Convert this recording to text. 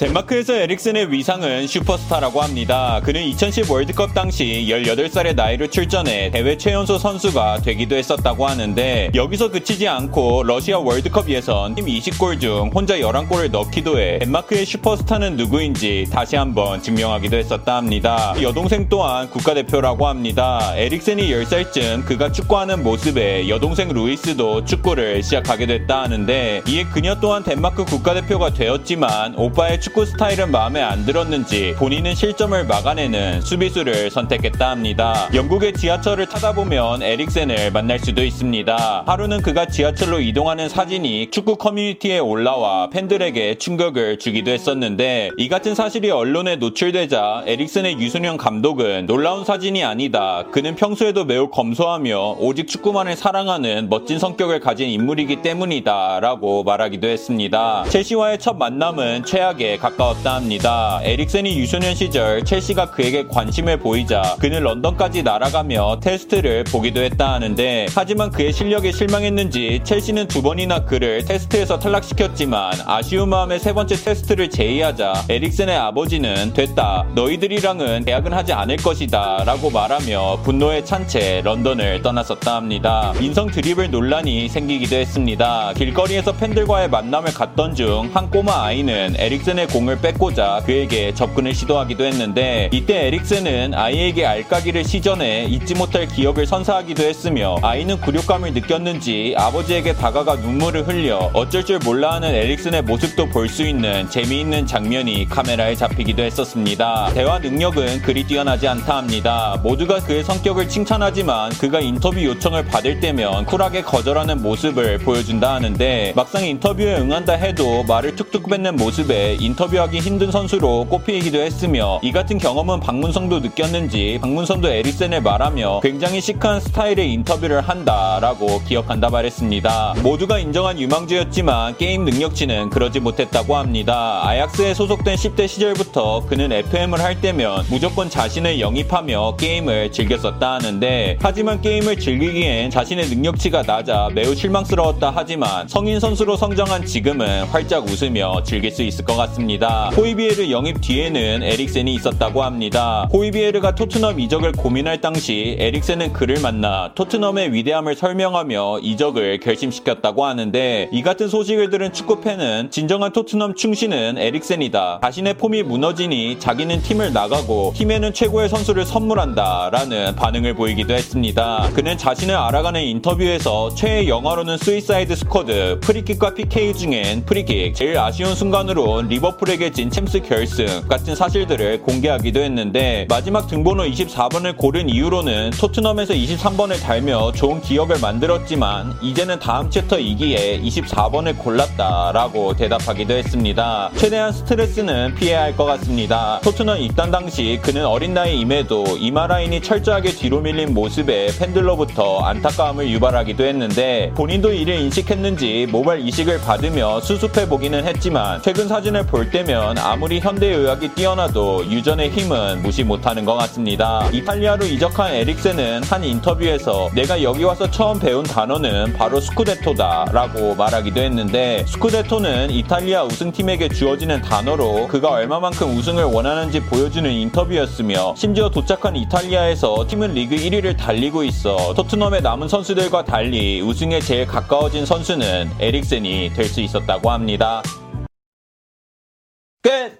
덴마크에서 에릭슨의 위상은 슈퍼스타라고 합니다. 그는 2010 월드컵 당시 18살의 나이로 출전해 대회 최연소 선수가 되기도 했었다고 하는데 여기서 그치지 않고 러시아 월드컵 예선 팀 20골 중 혼자 11골을 넣기도 해 덴마크의 슈퍼스타는 누구인지 다시 한번 증명하기도 했었다 합니다. 여동생 또한 국가대표라고 합니다. 에릭슨이 10살쯤 그가 축구하는 모습에 여동생 루이스도 축구를 시작하게 됐다 하는데 이에 그녀 또한 덴마크 국가대표가 되었지만 오빠의 축구 축구 스타일은 마음에 안 들었는지 본인은 실점을 막아내는 수비수를 선택했다 합니다. 영국의 지하철을 타다 보면 에릭센을 만날 수도 있습니다. 하루는 그가 지하철로 이동하는 사진이 축구 커뮤니티에 올라와 팬들에게 충격을 주기도 했었는데 이 같은 사실이 언론에 노출되자 에릭센의 유소년 감독은 놀라운 사진이 아니다. 그는 평소에도 매우 검소하며 오직 축구만을 사랑하는 멋진 성격을 가진 인물이기 때문이다. 라고 말하기도 했습니다. 첼시와의 첫 만남은 최악에 가까웠다 합니다. 에릭센이 유소년 시절 첼시가 그에게 관심을 보이자 그는 런던까지 날아가며 테스트를 보기도 했다 하는데 하지만 그의 실력에 실망했는지 첼시는 두 번이나 그를 테스트에서 탈락시켰지만 아쉬운 마음에 세 번째 테스트를 제의하자 에릭센의 아버지는 됐다. 너희들이랑은 계약은 하지 않을 것이다. 라고 말하며 분노에 찬 채 런던을 떠났었다 합니다. 인성 드리블 논란이 생기기도 했습니다. 길거리에서 팬들과의 만남을 갖던 중 한 꼬마 아이는 에릭센의 공을 뺏고자 그에게 접근을 시도하기도 했는데 이때 에릭슨은 아이에게 알까기를 시전해 잊지 못할 기억을 선사하기도 했으며 아이는 굴욕감을 느꼈는지 아버지에게 다가가 눈물을 흘려 어쩔 줄 몰라 하는 에릭슨의 모습도 볼 수 있는 재미있는 장면이 카메라에 잡히기도 했었습니다. 대화 능력은 그리 뛰어나지 않다 합니다. 모두가 그의 성격을 칭찬하지만 그가 인터뷰 요청을 받을 때면 쿨하게 거절하는 모습을 보여준다 하는데 막상 인터뷰에 응한다 해도 말을 툭툭 뱉는 모습에 인터뷰 인터뷰하기 힘든 선수로 꼽히기도 했으며 이 같은 경험은 박문성도 느꼈는지 박문성도 에릭센을 말하며 굉장히 시크한 스타일의 인터뷰를 한다라고 기억한다 말했습니다. 모두가 인정한 유망주였지만 게임 능력치는 그러지 못했다고 합니다. 아약스에 소속된 10대 시절부터 그는 FM을 할 때면 무조건 자신을 영입하며 게임을 즐겼었다 하는데 하지만 게임을 즐기기엔 자신의 능력치가 낮아 매우 실망스러웠다 하지만 성인 선수로 성장한 지금은 활짝 웃으며 즐길 수 있을 것 같습니다. 있습니다. 호이비에르 영입 뒤에는 에릭센이 있었다고 합니다. 호이비에르가 토트넘 이적을 고민할 당시 에릭센은 그를 만나 토트넘의 위대함을 설명하며 이적을 결심시켰다고 하는데 이 같은 소식을 들은 축구팬은 진정한 토트넘 충신은 에릭센이다. 자신의 폼이 무너지니 자기는 팀을 나가고 팀에는 최고의 선수를 선물한다. 라는 반응을 보이기도 했습니다. 그는 자신을 알아가는 인터뷰에서 최애 영화로는 Suicide Squad, 프리킥과 PK 중엔 프리킥, 제일 아쉬운 순간으로 리버풀 리버풀에게 진 챔스 결승 같은 사실들을 공개하기도 했는데 마지막 등번호 24번을 고른 이후로는 토트넘에서 23번을 달며 좋은 기억을 만들었지만 이제는 다음 chapter이기에 24번을 골랐다라고 대답하기도 했습니다. 최대한 스트레스는 피해야 할 것 같습니다. 토트넘 입단 당시 그는 어린 나이임에도 이마라인이 철저하게 뒤로 밀린 모습에 팬들로부터 안타까움을 유발하기도 했는데 본인도 이를 인식했는지 모발 이식을 받으며 수습해 보기는 했지만 최근 사진을 볼볼 때면 아무리 현대의학이 뛰어나도 유전의 힘은 무시 못하는 것 같습니다. 이탈리아로 이적한 에릭센은 한 인터뷰에서 내가 여기 와서 처음 배운 단어는 바로 스쿠데토다 라고 말하기도 했는데 스쿠데토는 이탈리아 우승팀에게 주어지는 단어로 그가 얼마만큼 우승을 원하는지 보여주는 인터뷰였으며 심지어 도착한 이탈리아에서 팀은 리그 1위를 달리고 있어 토트넘의 남은 선수들과 달리 우승에 제일 가까워진 선수는 에릭센이 될 수 있었다고 합니다. 끝!